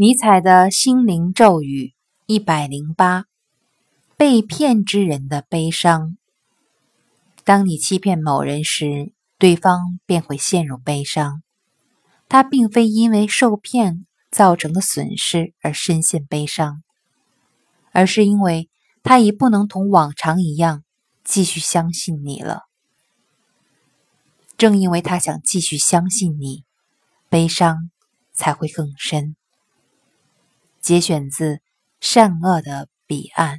尼采的心灵咒语一百零八：被骗之人的悲伤。当你欺骗某人时，对方便会陷入悲伤。他并非因为受骗造成的损失而深陷悲伤，而是因为他已不能同往常一样继续相信你了。正因为他想继续相信你，悲伤才会更深。节选自《善恶的彼岸》。